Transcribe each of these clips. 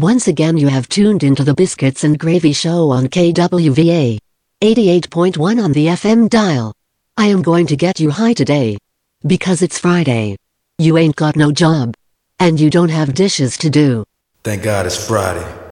Once again you have tuned into the Biscuits and Gravy Show on KWVA. 88.1 on the FM dial. I am going to get you high today. Because it's Friday. You ain't got no job. And you don't have dishes to do. Thank God it's Friday.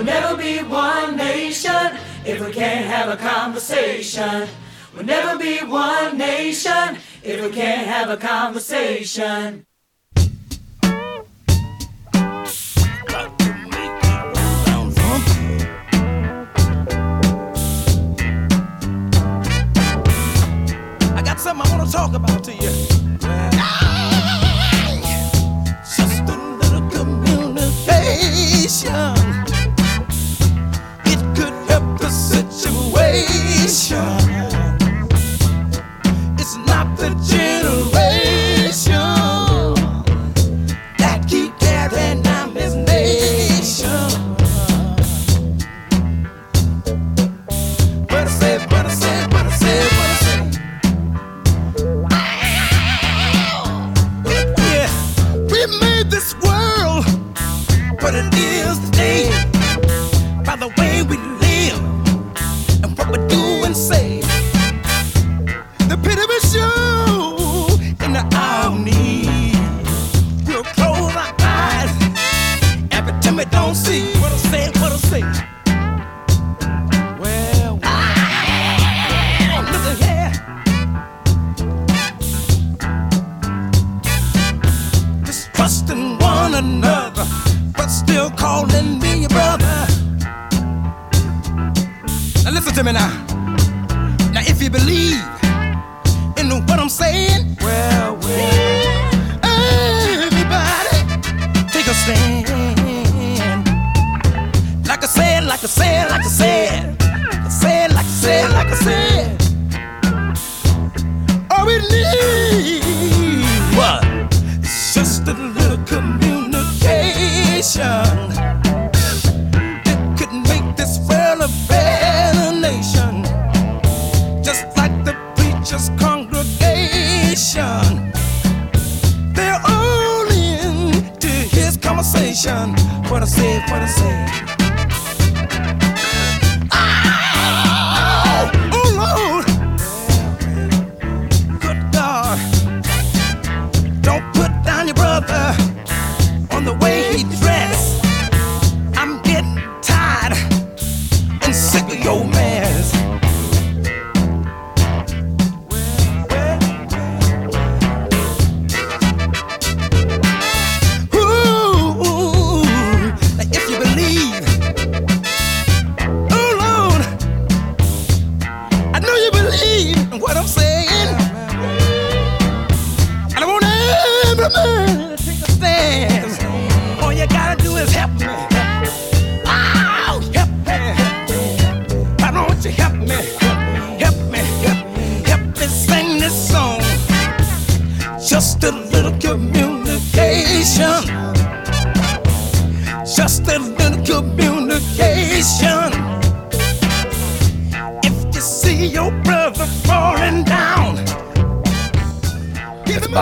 We'll never be one nation if we can't have a conversation. We'll never be one nation if we can't have a conversation. I got something I want to talk about to you. Just a little communication. Situation. It's not the generation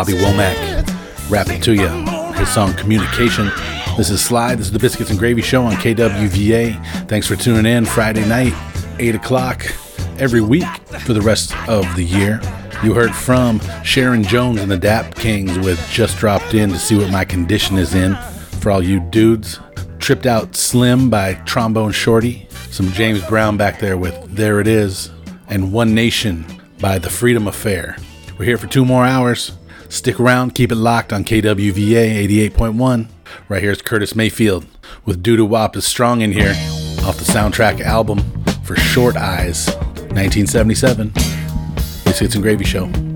Bobby Womack rapping to you. His song Communication. This is Slide. This is the Biscuits and Gravy Show on KWVA. Thanks for tuning in Friday night, 8 o'clock every week for the rest of the year. You heard from Sharon Jones and the Dap Kings with Just Dropped In to see what my condition is in. For all you dudes, Tripped Out Slim by Trombone Shorty. Some James Brown back there with There It Is. And One Nation by The Freedom Affair. We're here for two more hours. Stick around, keep it locked on KWVA 88.1. Right here's Curtis Mayfield with Do Do Wap is Strong in here off the soundtrack album for Short Eyes, 1977. This Biscuits and Gravy Show.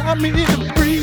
Hey, hey.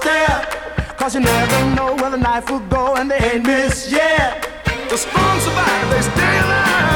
step. Cause you never know where the knife will go, and they ain't missed yet. The strong survive, they stay alive.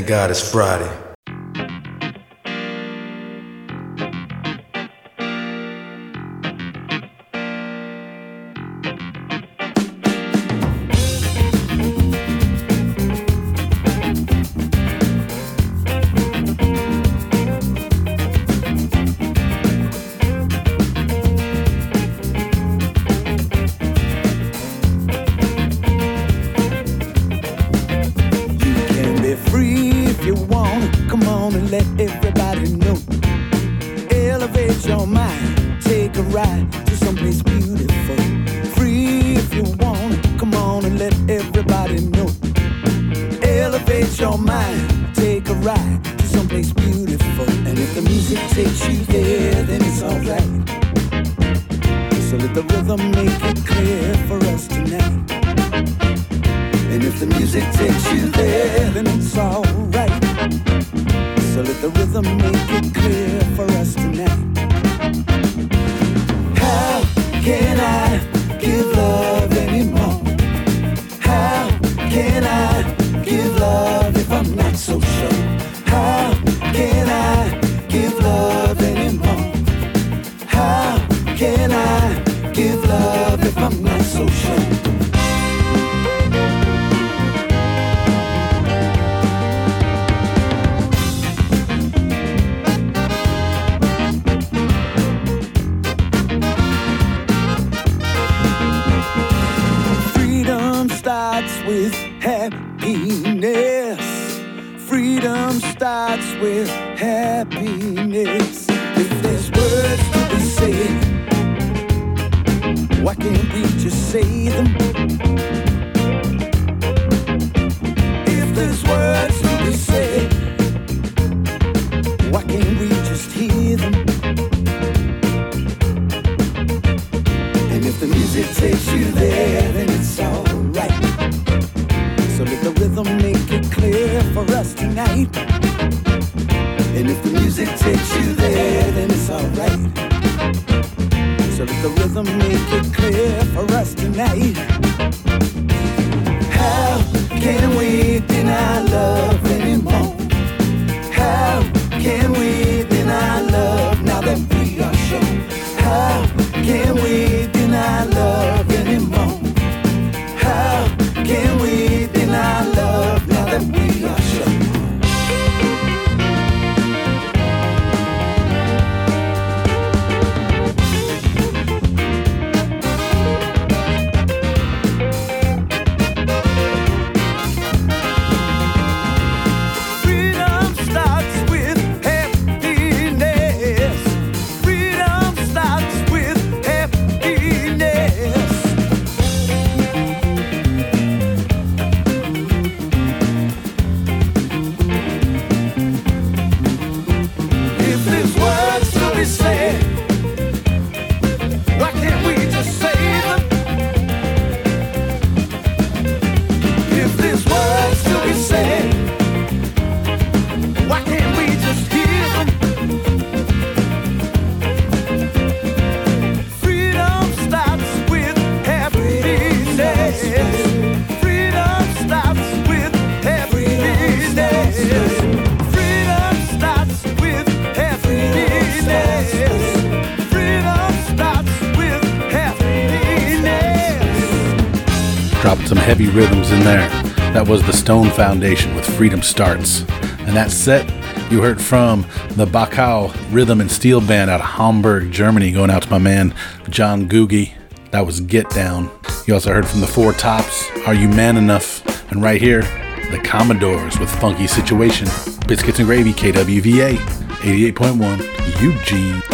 Thank God it's Friday. Was the Stone Foundation with Freedom Starts. And that set you heard from the Bacao Rhythm and Steel Band out of Hamburg, Germany, going out to my man John Googie. That was Get Down. You also heard from the Four Tops, Are You Man Enough? And right here, the Commodores with Funky Situation. Biscuits and Gravy, KWVA, 88.1, Eugene.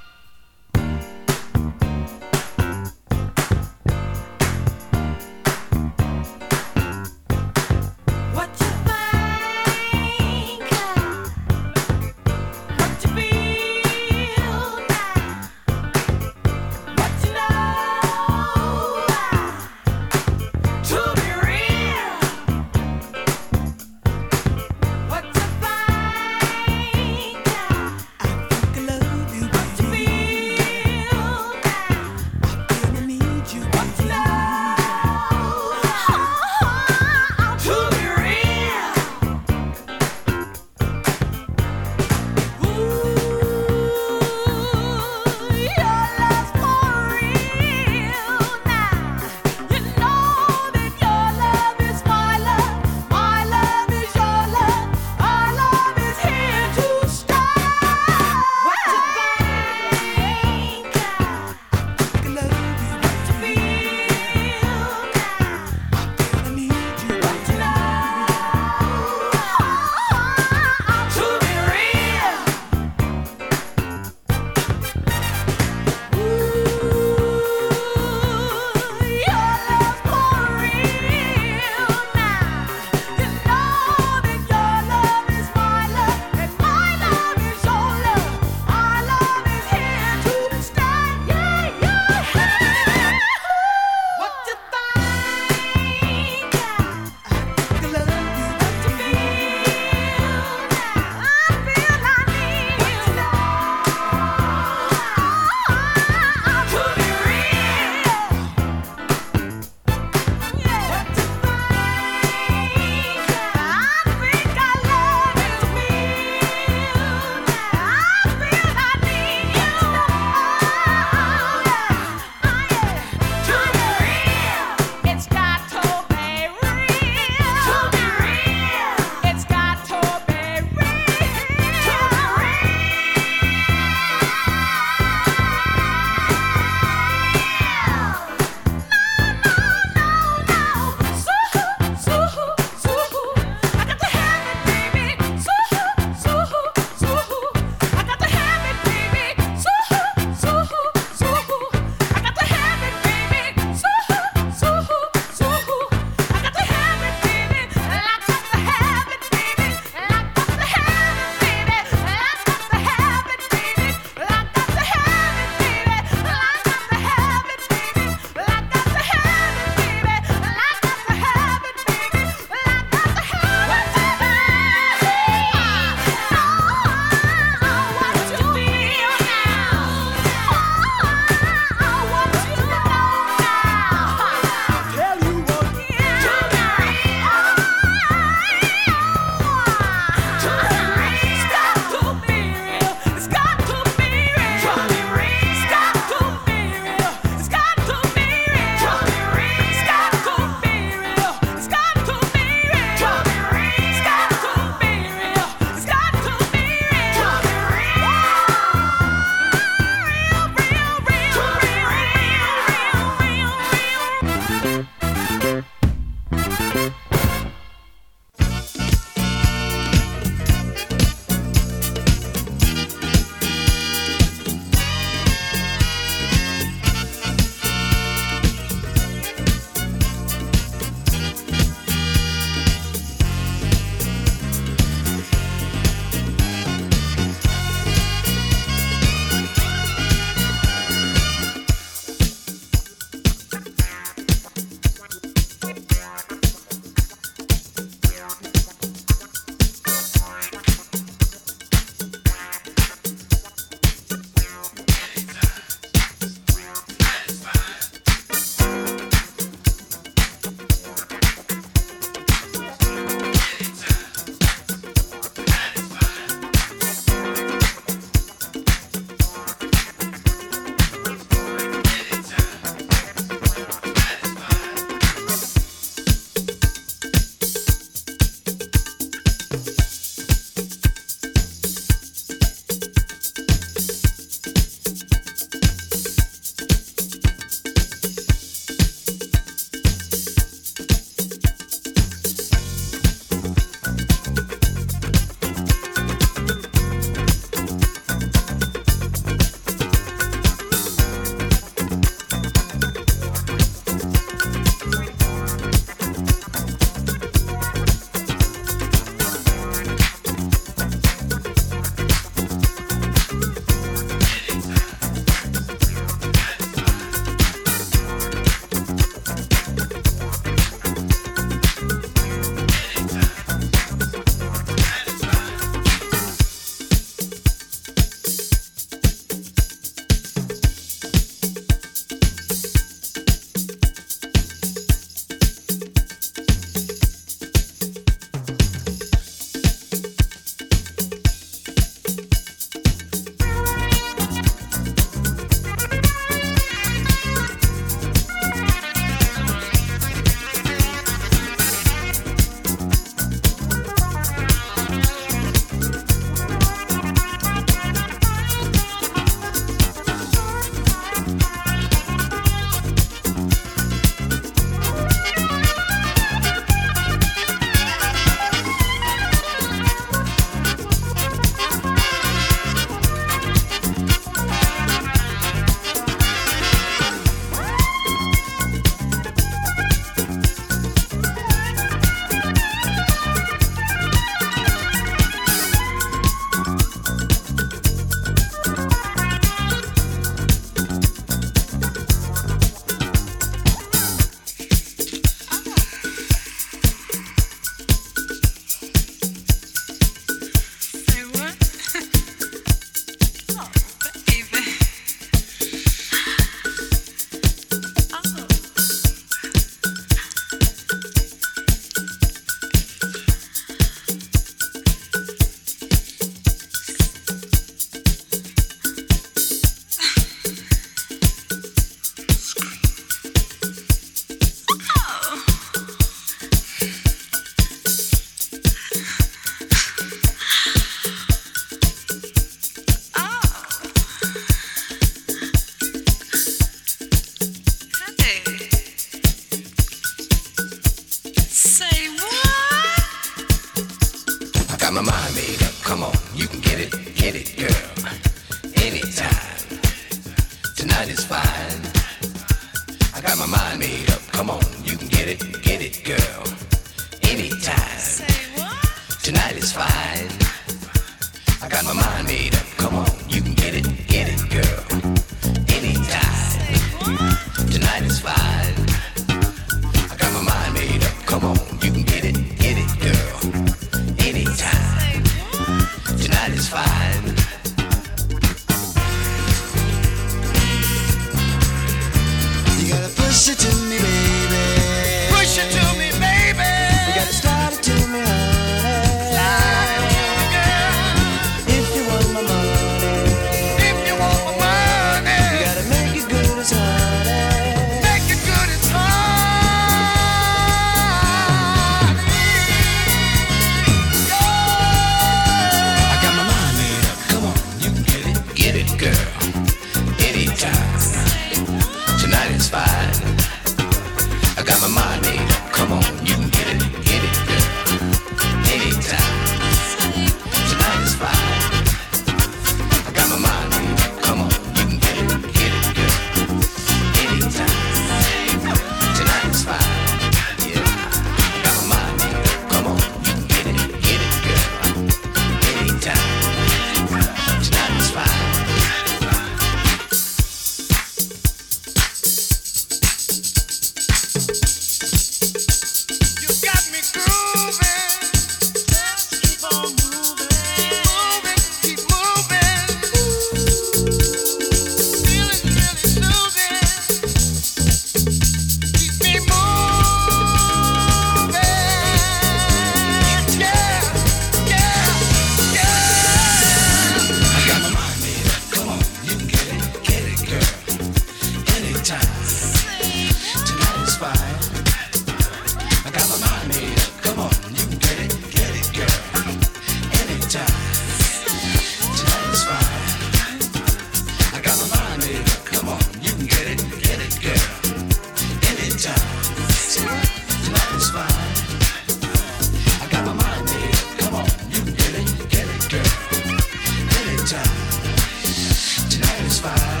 satisfied.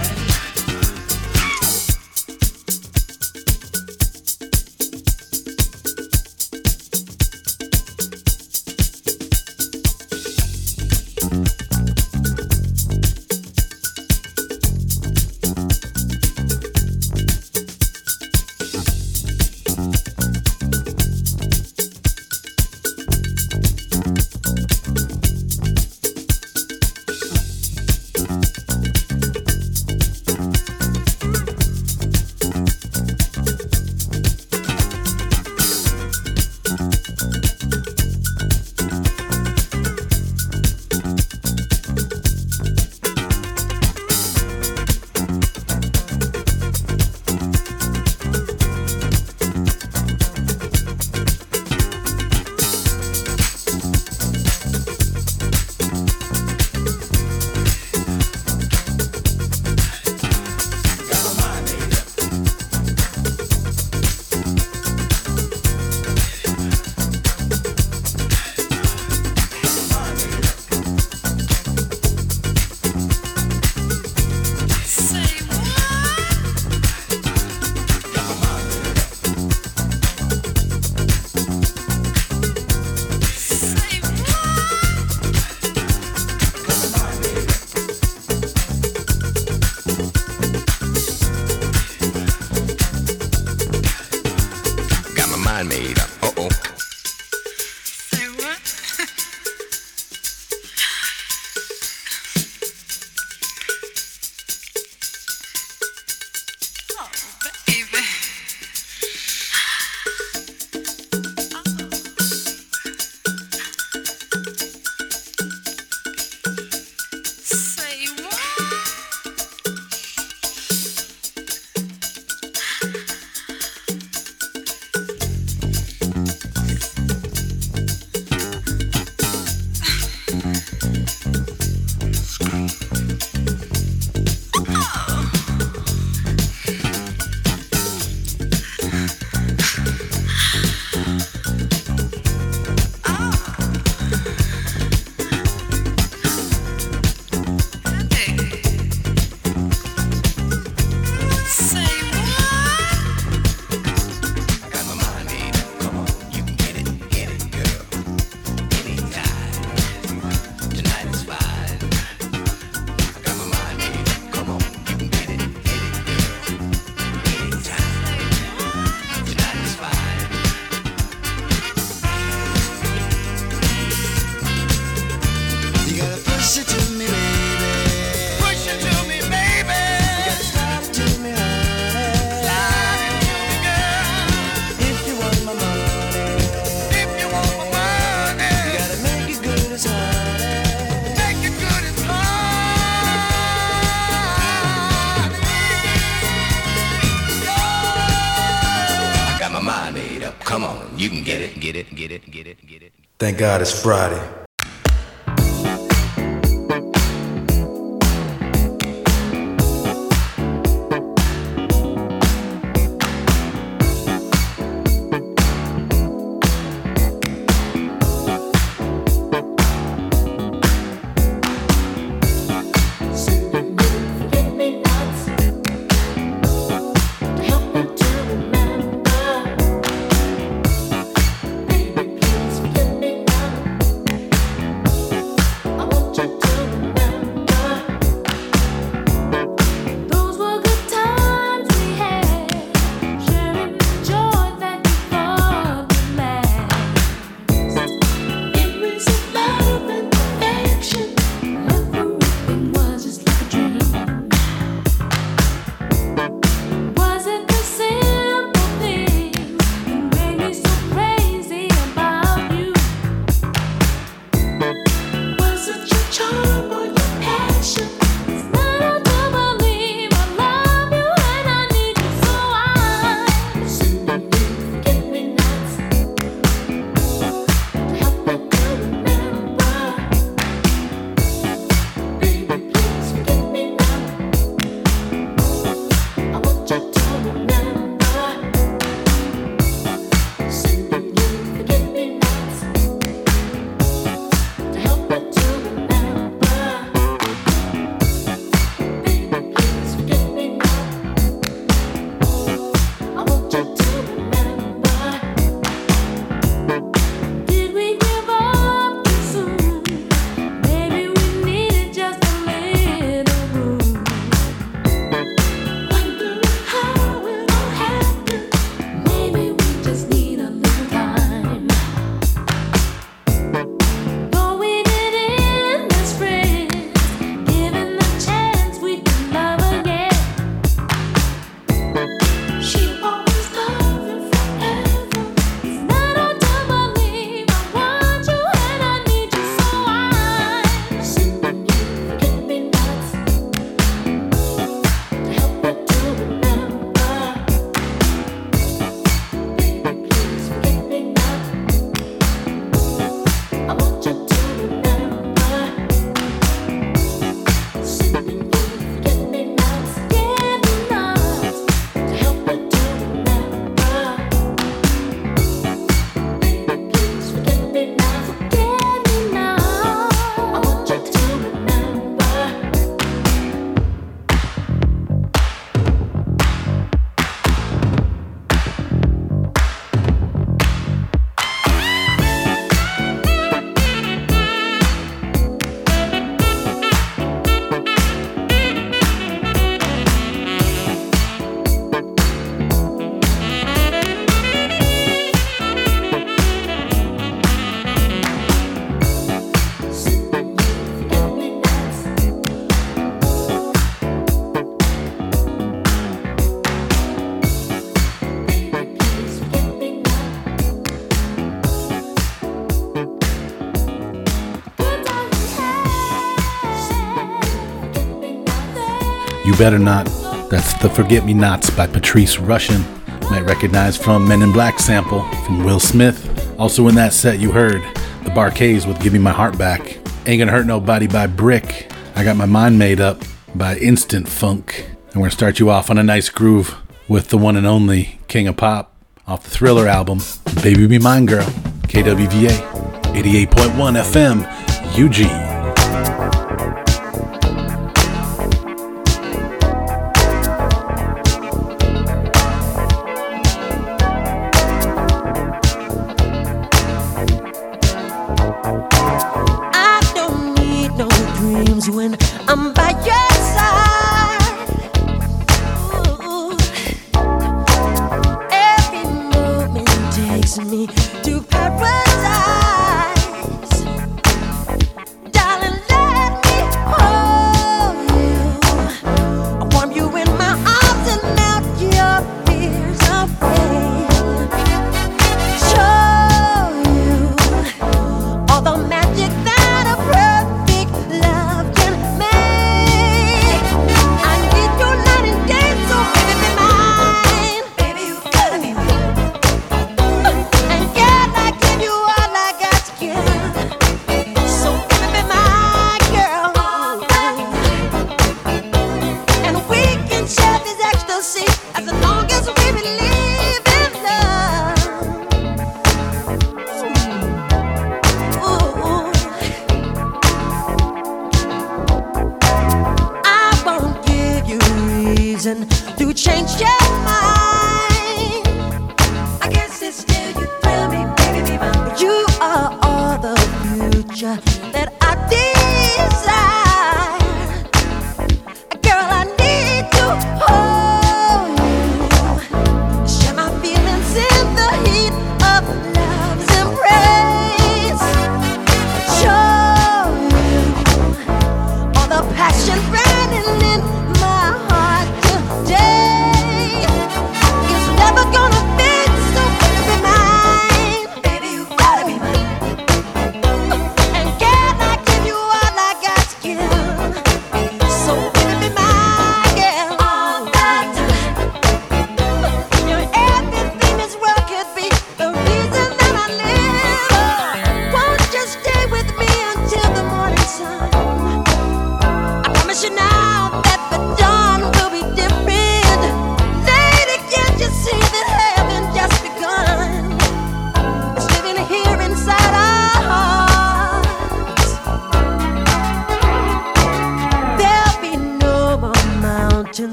God it's Friday. Better Not. That's the Forget Me Nots by Patrice Rushen. Might recognize from Men in Black sample from Will Smith. Also in that set, you heard the Bar-Kays with Give Me My Heart Back. Ain't Gonna Hurt Nobody by Brick. I Got My Mind Made Up by Instant Funk. And we're gonna start you off on a nice groove with the one and only King of Pop off the Thriller album, Baby Be Mine Girl, KWVA, 88.1 FM, Eugene.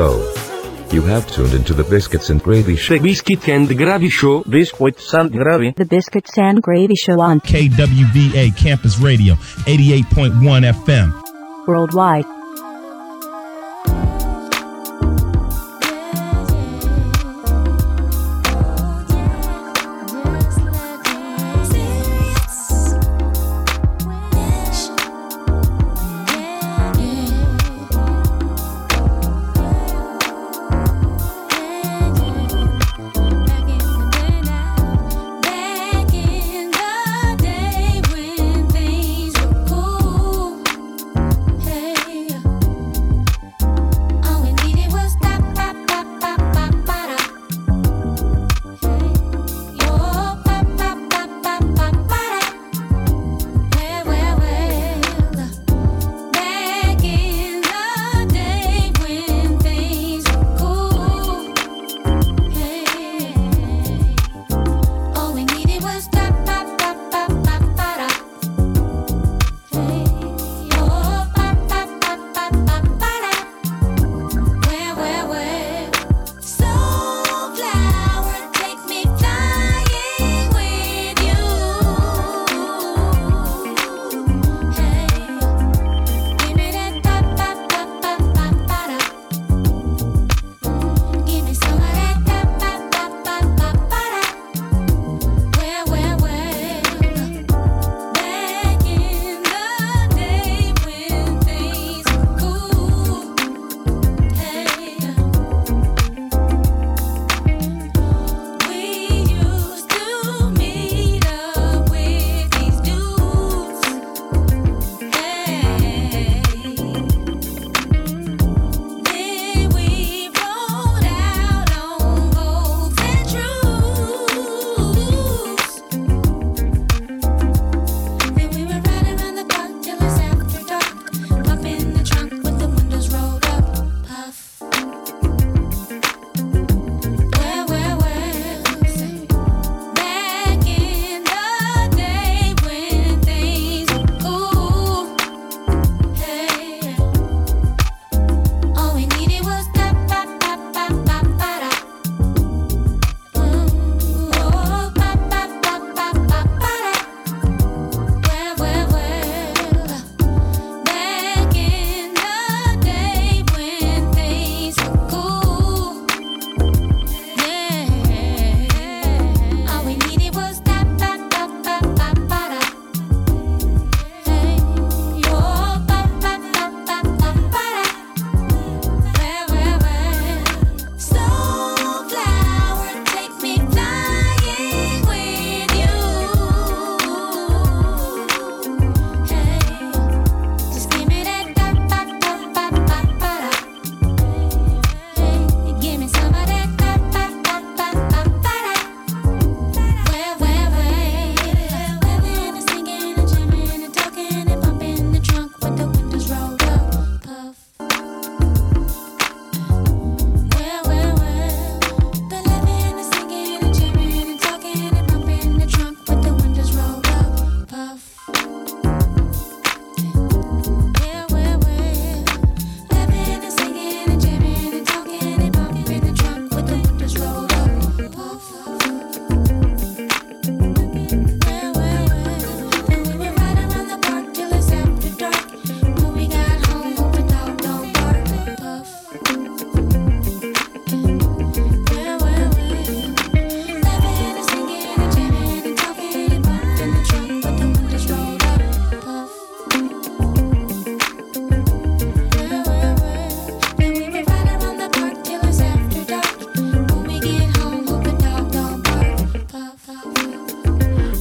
Yo. You have tuned into the Biscuits and Gravy Show. Biscuit and Gravy Show. Biscuits and Gravy. The Biscuits and Gravy Show on KWVA Campus Radio, 88.1 FM. Worldwide.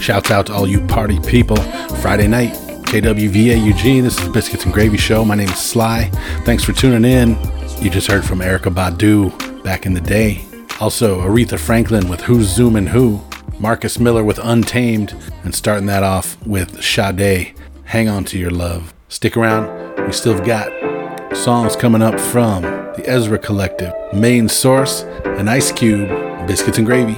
Shouts out to all you party people. Friday night, KWVA Eugene. This is Biscuits and Gravy Show. My name is Sly. Thanks for tuning in. You just heard from Erykah Badu back in the day. Also, Aretha Franklin with Who's Zooming Who. Marcus Miller with Untamed. And starting that off with Sade, Hang On to Your Love. Stick around. We still got songs coming up from the Ezra Collective, Main Source, and Ice Cube, Biscuits and Gravy.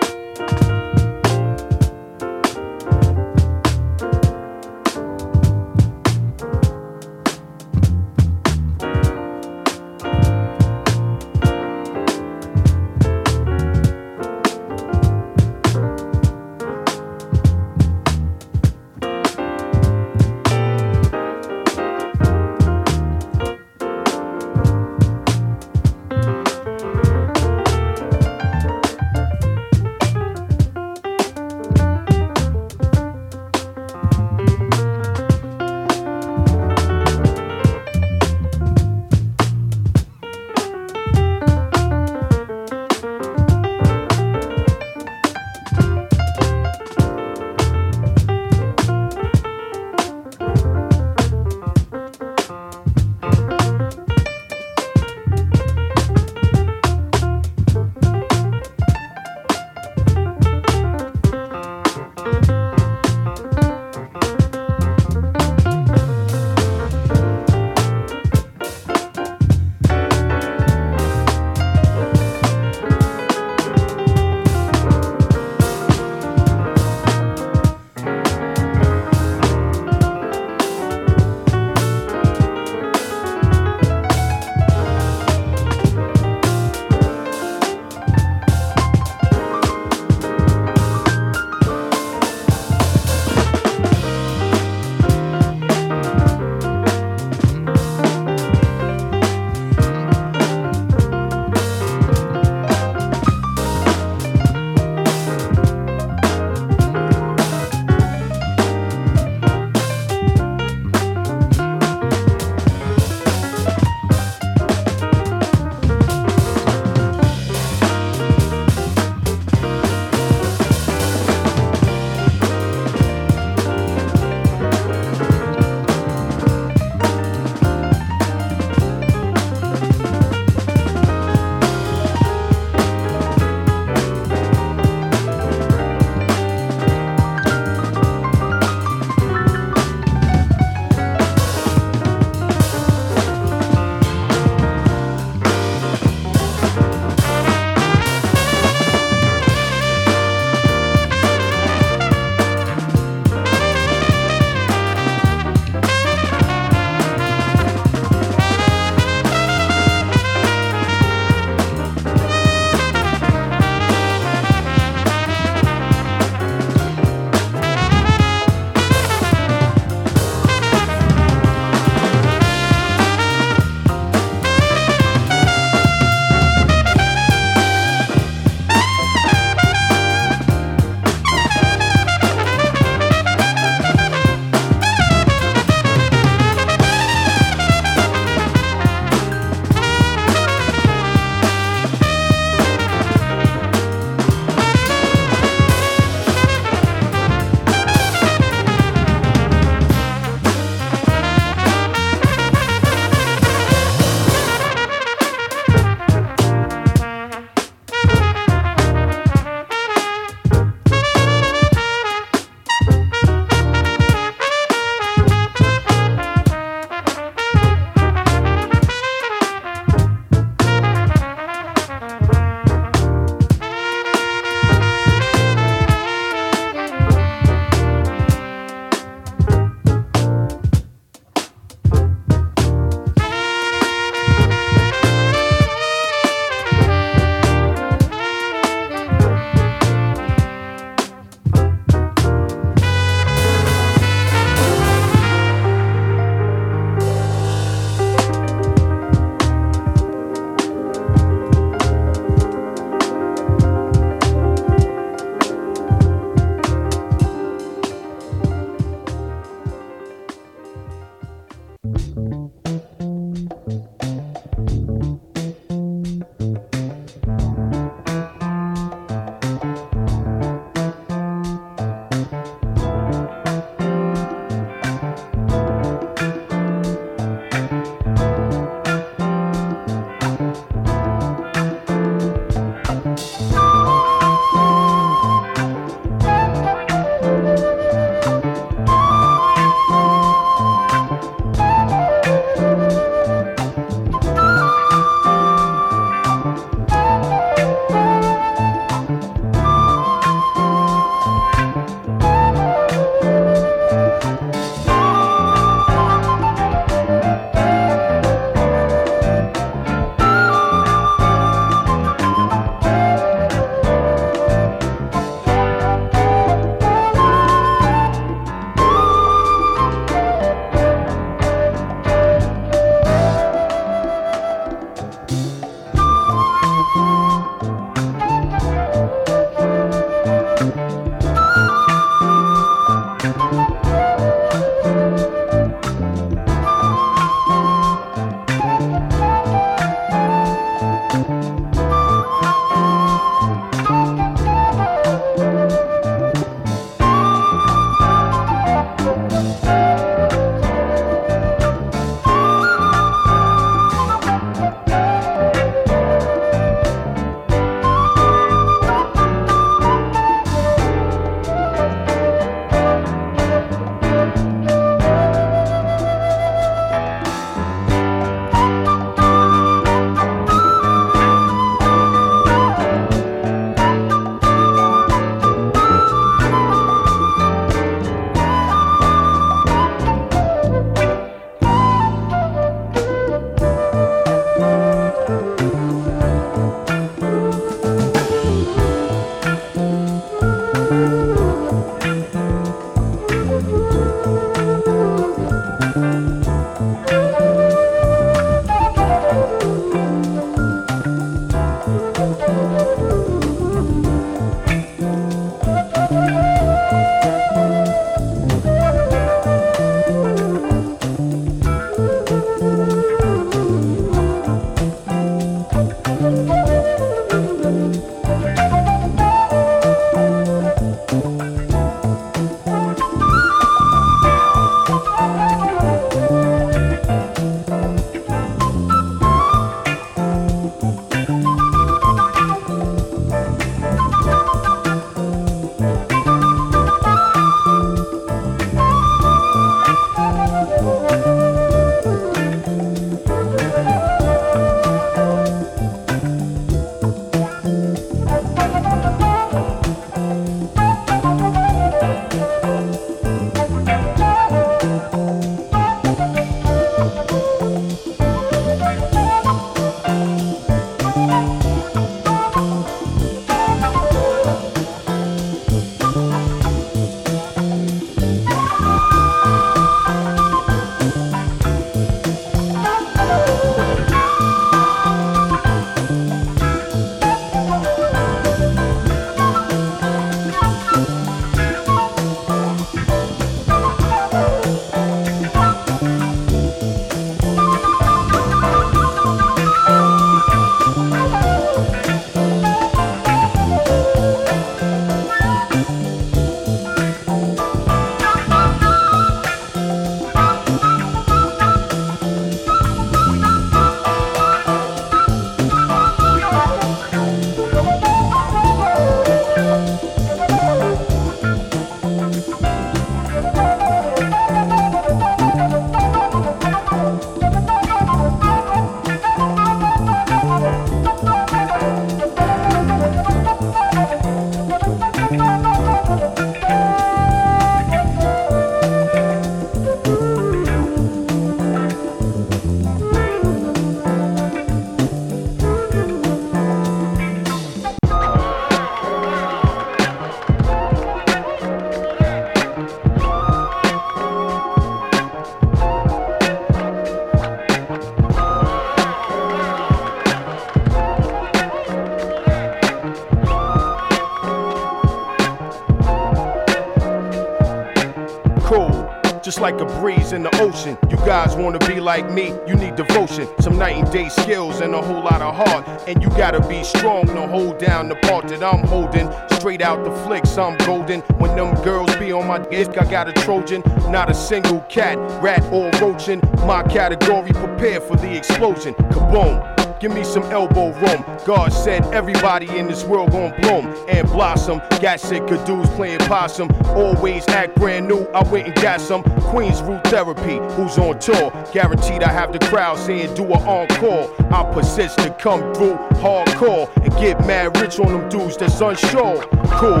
Like a breeze in the ocean. You guys wanna be like me, you need devotion. Some night and day skills and a whole lot of heart. And you gotta be strong to hold down the part that I'm holding. Straight out the flicks, I'm golden. When them girls be on my dick, I got a Trojan. Not a single cat, rat, or roachin'. My category, prepare for the explosion. Kaboom. Give me some elbow room. God said everybody in this world gon' bloom and blossom. Got sick of dudes playing possum. Always act brand new. I went and got some Queens Root Therapy. Who's on tour? Guaranteed I have the crowd saying do a encore. I persist to come through hardcore and get mad rich on them dudes that's unsure. Cool.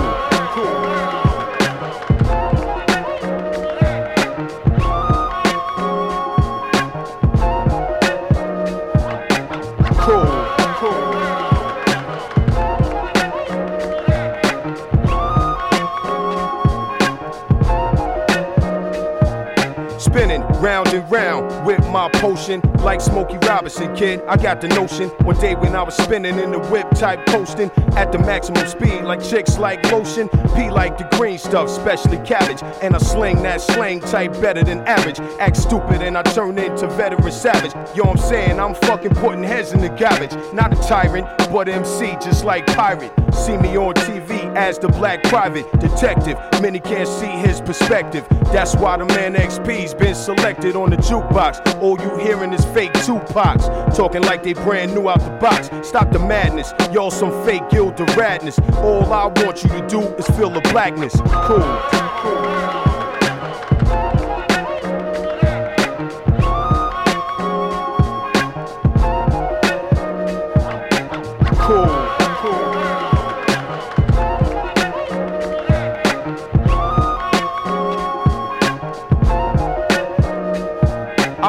Cool, round and round with my potion like Smokey Robinson, kid. I got the notion. One day when I was spinning in the whip type coasting at the maximum speed, like chicks like lotion. P like the green stuff, especially cabbage. And I sling that slang type better than average. Act stupid and I turn into veteran savage. Yo, I'm saying I'm fucking putting heads in the garbage. Not a tyrant, but MC just like pirate. See me on TV as the black private detective. Many can't see his perspective. That's why the man XP's been selected on the jukebox. All you hearing is fake Tupacs. Talking like they brand new out the box. Stop the madness. Y'all some fake Gilda Radness. All I want you to do is feel the blackness. Cool.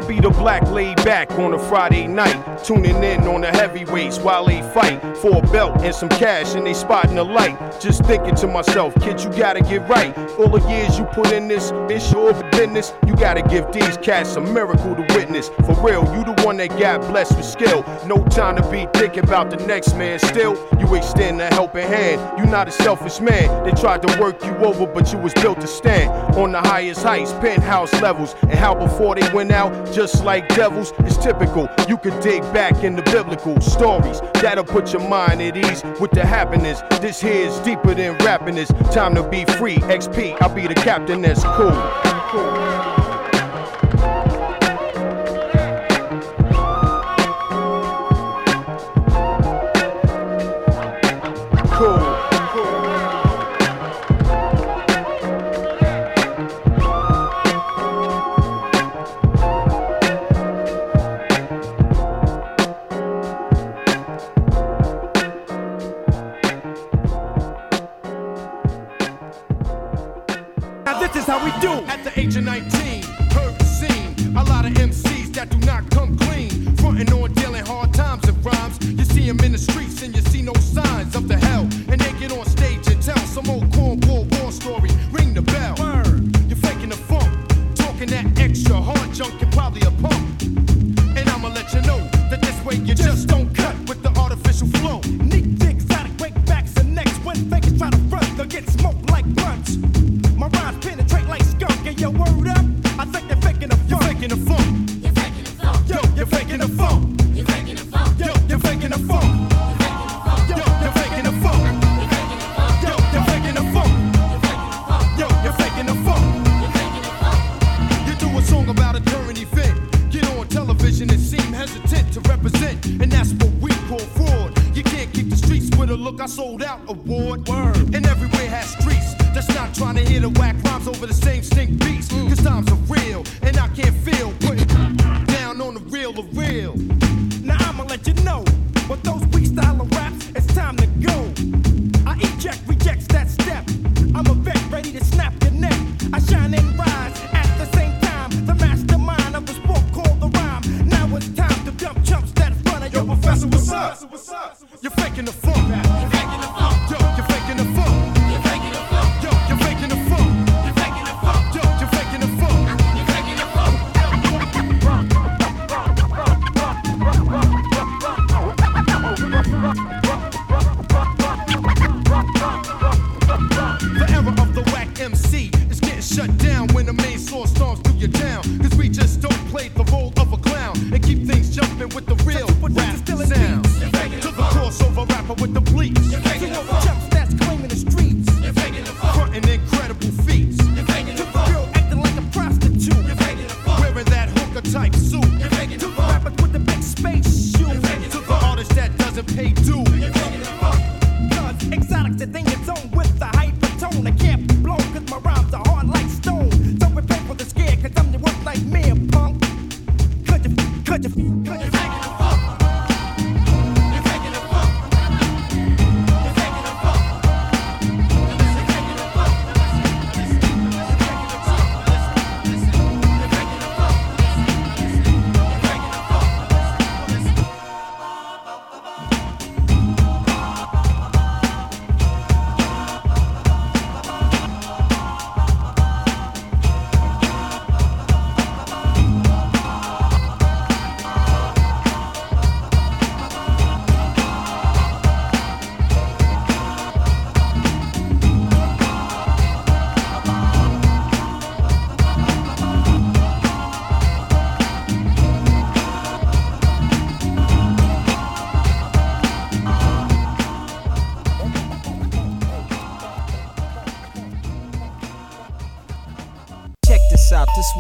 Black laid back on a Friday night, tuning in on the heavyweights while they fight for a belt and some cash and they spotting the light. Just thinking to myself, kid, you gotta get right. All the years you put in this, it's your business. You gotta give these cats a miracle to witness. For real, you the one that got blessed with skill. No time to be thinking about the next man. Still, you extend a helping hand. You not a selfish man. They tried to work you over, but you was built to stand on the highest heights, penthouse levels. And how before they went out, just like devils it's typical. You could dig back in the biblical stories that'll put your mind at ease with the happiness. This here is deeper than rapping. It's time to be free. XP, I'll be the captain. That's cool. cool.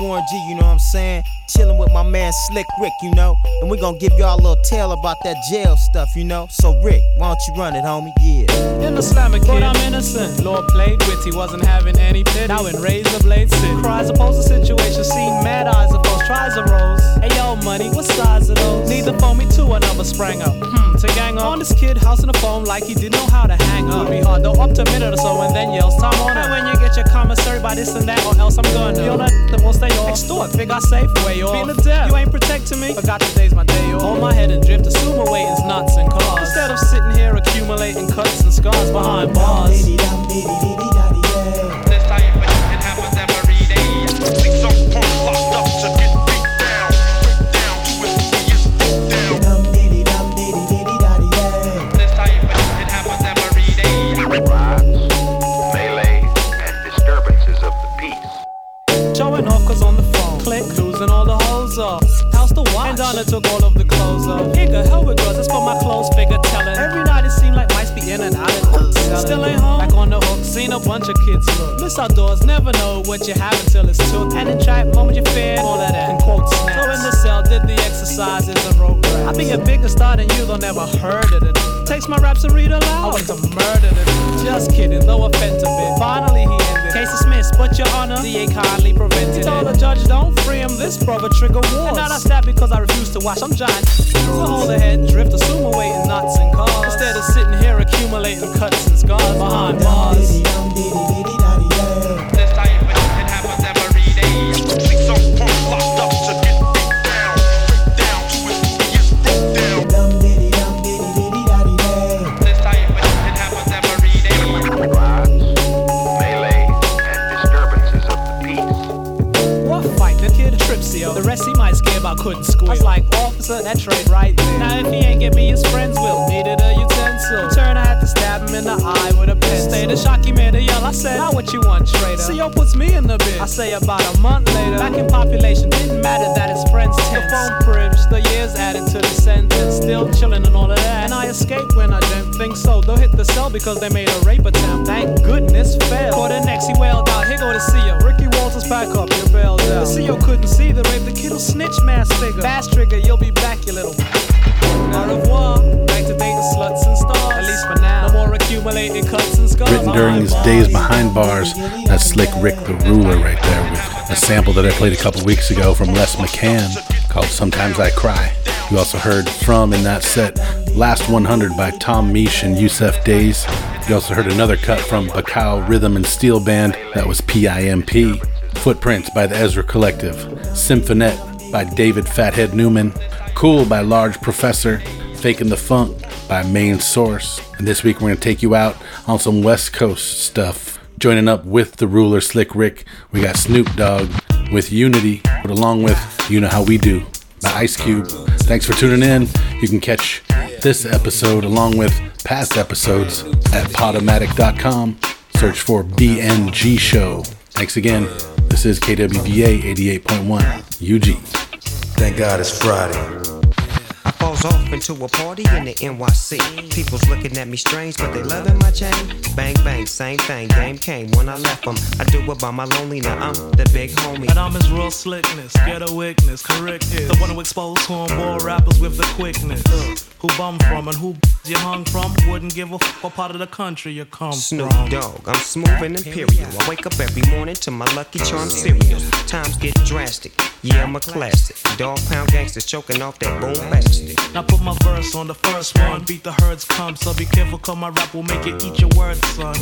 Warren G, you know what I'm saying? Chilling with my man Slick Rick, you know? And we gonna give y'all a little tale about that jail stuff, you know? So, Rick, why don't you run it, homie? Yeah. In the slammer kid, I'm innocent. Lord played witty, wasn't having any pity. Now in Razor Blade City, cries oppose the situation, seen mad eyes opposed, tries arose. Hey yo, money, what size are those? Neither phone me two, another sprang up. Hmm, to gang up on this kid, house in the phone like he didn't know how to hang up. Would be hard though, up to a minute or so, and then yells time on. And when you get your commissary by this and that, or else I'm gonna. Feel that that won't stay off. Extort, figure I safe way off. Feel the death, you ain't protecting me. Forgot today's my day off. Hold my head and drift, assume awaiting's nuts and cars. Instead of sitting here accumulating cuts and scars behind bars. All the hoes off. House to watch. And Donna took all of the clothes off. Nigga, hell with girls, that's for my clothes figure telling. Every night it seemed like mice be in and out of the. Still ain't home. Back on the hook, seen a bunch of kids look. Miss outdoors, never know what you have until it's took. And in trap, moment you fear, all of that. And quote snaps. So in the cell, did the exercises and raps. I be a bigger star than you, though never heard of it. Takes my raps and read aloud. I want to murder it. Just kidding, though offensive bit. Finally he ended. Case dismissed, but your honor, DA kindly prevented. He told the judge, don't free him. This brother trigger wars. And now I stab because I refuse to watch. I'm giant. So hold ahead, drift, assume away in knots and cars. Instead of sitting here accumulating cuts and scars behind bars. Might couldn't squeal. I was like, officer, that trade right there. Now if he ain't get me, his friends will. Needed a utensil. Turn, I had to stab him in the eye with a pen. Stay the shock, he made a yell. I said, now what you want, trader? CO puts me in the bid. I say about a month later. Back in population, didn't matter that his friends tense. The phone privilege, the years added to the sentence. Still chilling and all of that. And I escaped when I didn't think so. They'll hit the cell because they made a rape attempt. Thank goodness failed. For the next, he wailed out. Here go the CO. Ricky Walters, back up, you're bailed out. The CO couldn't see the rape. The kid'll snitch, mass figure. Fast trigger, you'll be back, you little. Au revoir. Back to dating sluts and stars. At least for now. No more accumulating cuts and scars. Written during his days behind bars, that's Slick Rick the Ruler right there with a sample that I played a couple weeks ago from Les McCann called Sometimes I Cry. You also heard from in that set Last 100 by Tom Misch and Yussef Dayes. You also heard another cut from Bacao Rhythm and Steel Band, that was PIMP. Footprints by the Ezra Collective. Symphonette by David Fathead Newman. Cool by Large Professor. Faking the Funk by Main Source. And this week we're going to take you out on some West Coast stuff. Joining up with the ruler Slick Rick, we got Snoop Dogg with Unity, but along with You Know How We Do by Ice Cube. Thanks for tuning in. You can catch this episode along with past episodes at podomatic.com. Search for BNG Show. Thanks again. This is KWVA 88.1 UG. Thank God it's Friday. I falls off into a party in the NYC. People's looking at me strange, but they loving my chain. Bang bang, same thing. Game came when I left them. I do it by my lonely now. I'm the big homie. And I'm his real slickness, ghetto witness, correct is the one who exposed cornball rappers with the quickness. Uh, who bum from and who you hung from? Wouldn't give a fuck what part of the country you come Snoop from. Dogg, I'm smooth and imperial. I wake up every morning to my Lucky Charm cereal. Times get drastic, yeah, I'm a classic. Dog pound gangsters choking off that boom bastard. Now put my verse on the first one. Beat the herds come, so be careful, cause my rap will make you eat your words, son.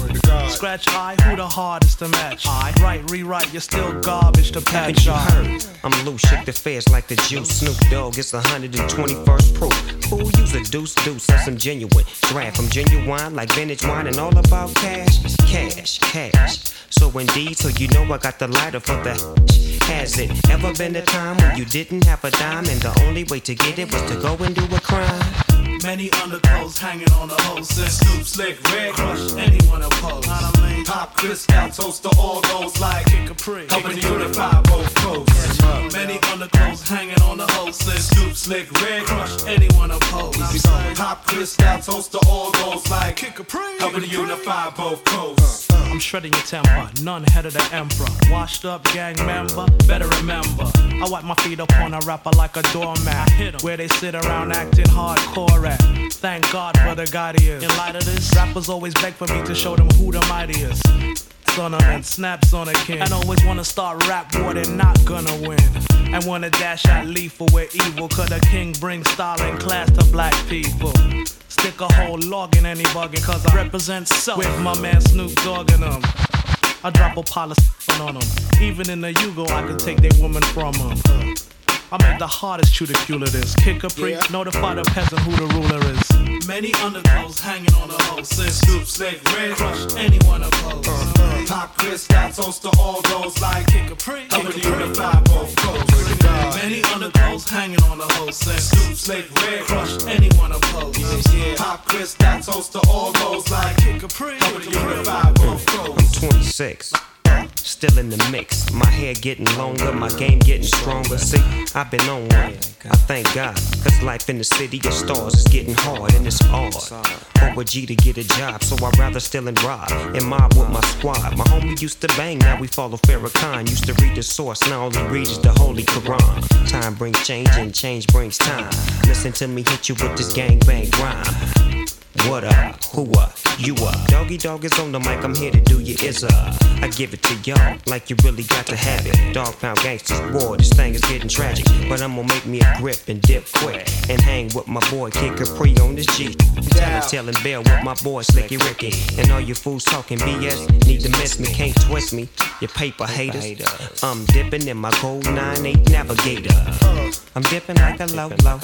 Scratch I, who the hardest to match? I write, rewrite, you're still garbage to Haven't patch. you I. heard? I'm loose, shake the feds like the juice. Snoop Dogg, it's 121st proof. Fool, use a deuce deuce, that's some genuine. Draft from genuine like vintage wine and all about cash. Cash, cash. So indeed, so you know I got the lighter for the Has it ever been a time when you didn't have a dime and the only way to get it was to go and do a crime? Many underclothes hanging on the hose. Since Snoop Slick, Red Crush, anyone oppose. Pop Cristal, toast to all those like Kid Capri. Helping to unify both coasts. Many underclothes hanging on the hose. Since Snoop Slick, Red Crush, anyone oppose. Pop Cristal, toast to all those like Kid Capri. Helping to unify both coasts. I'm shredding your temper, none head of the emperor. Washed up gang member, better remember. I wipe my feet up on a rapper like a doormat. Hit 'em where they sit around acting hardcore at. Thank God for the god guardians. In light of this, rappers always beg for me to show them who the mightiest. Son of and snaps on a king. And always wanna start rap war, they're not gonna win. And wanna dash out lethal where evil, cause the king brings style and class to black people. Stick a whole log in any bugging, cause I represent self with my man Snoop Dogg and them. I drop a pile of on them. Even in the Yugo, I can take their woman from them. I make the hardest chew to cure this. Kid Capri, notify the peasant who the ruler is. Many underclothes hanging on the hose. Since Snoop Slick, Red Crush, anyone oppose. Pop Cristal, toast to all those like Kid Capri. Helping to unify both coasts. Many underclothes hanging on the hose. Since Snoop Slick, Red Crush, anyone oppose. Pop Cristal, toast to all those like Kid Capri. Helping to unify both coasts. 26. Still in the mix. My hair getting longer, my game getting stronger. See, I've been on one. I thank God. Cause life in the city of stars is getting hard and it's hard. For G to get a job, so I'd rather still and rob and mob with my squad. My homie used to bang, now we follow Farrakhan. Used to read the source, now only reads the Holy Quran. Time brings change and change brings time. Listen to me hit you with this gang bang rhyme. What up? Who up? You up? Doggy dog is on the mic, I'm here to do your is up. I give it to y'all like you really got to have it. Dog pound gangsters, boy, this thing is getting tragic. But I'm gonna make me a grip and dip quick. And hang with my boy Kid Capri on this G. Telling, telling Bell with my boy Slicky Ricky. And all you fools talking BS, need to miss me, can't twist me. You paper haters. I'm dipping in my gold 9-8 navigator. I'm dipping like a low low.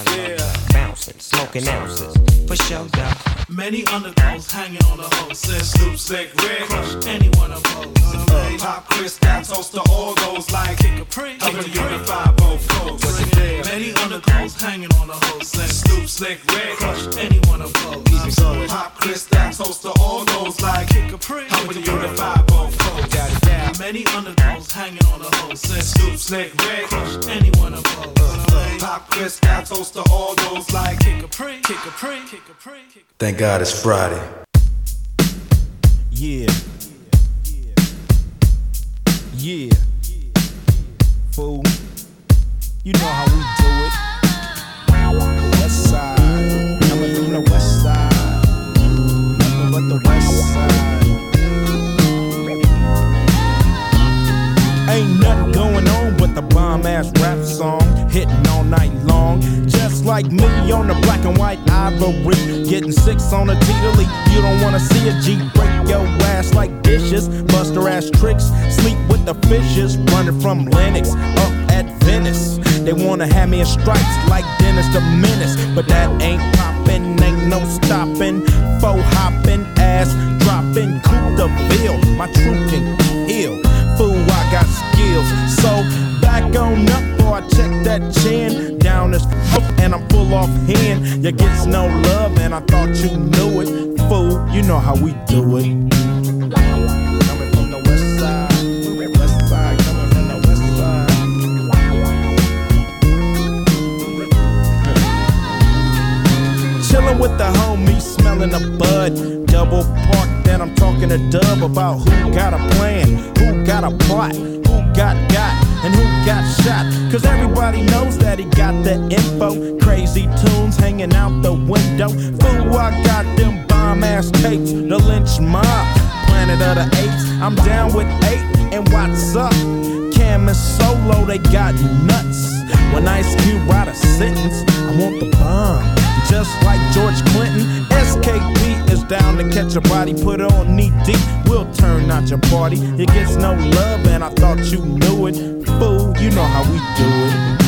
Bouncing, smoking ounces. For sure, though. Many underclothes hanging on the hose. Since Snoop Slick, Red Crush, anyone oppose. Pop Cristal, toast to all those like Kid Capri. Helping to unify both coasts. Many underclothes hanging on the hose. Since Snoop Slick, Red Crush, anyone oppose. Pop Cristal, toast to all those like Kid Capri. Helping to unify both coasts. Many underclothes hanging on the hose. Since Snoop Slick, Red Crush, anyone oppose. Pop Cristal, toast to all those like Kid Capri. Kid Capri. Kid Capri. Thank God it's Friday. Yeah. Yeah. Fool. You know how we do it. West side. Coming from the west side. Nothing but the west like me on the black and white ivory. Getting six on a Tita You don't wanna see a G break your ass like dishes. Buster ass tricks. Sleep with the fishes. Running from Lennox up at Venice. They wanna have me in stripes like Dennis the Menace. But that ain't poppin', ain't no stoppin'. Faux hoppin', ass droppin'. Coupe the bill. My truth can got skills. So back on up, boy, check that chin. Down this up and I'm full off hand. You gets no love, and I thought you knew it. Fool, you know how we do it. Chillin' with the homies, smelling a bud. Double park, then I'm talking to Dub about who got a plan, who got a plot, who got got, and who got shot. Cause everybody knows that he got the info. Crazy tunes hanging out the window. Fool, I got them bomb ass tapes, the Lench Mob. Planet of the apes, I'm down with eight, and what's up? And Solo, they got nuts. When Ice Cube write a sentence, I want the bomb. Just like George Clinton, SKP is down to catch a body, put on knee deep. We'll turn out your party. It gets no love, and I thought you knew it. Fool, you know how we do it.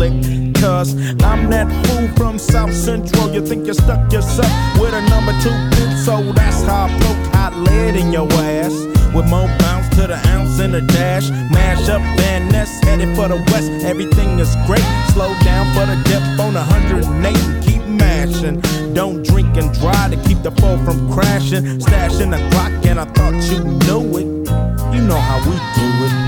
Cause I'm that fool from South Central. You think you stuck yourself with a number two pin, so that's how I poke hot lead in your ass. With more bounce to the ounce and the dash. Mash up Van Ness, headed for the west. Everything is great. Slow down for the depth on 108 and keep mashing. Don't drink and drive to keep the foe from crashing. Stashing the clock, and I thought you knew it. You know how we do it.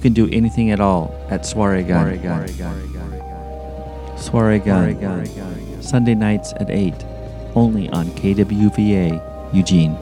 Can do anything at all at Swaregan. Swaregan. Sunday nights at 8. Only on KWVA, Eugene.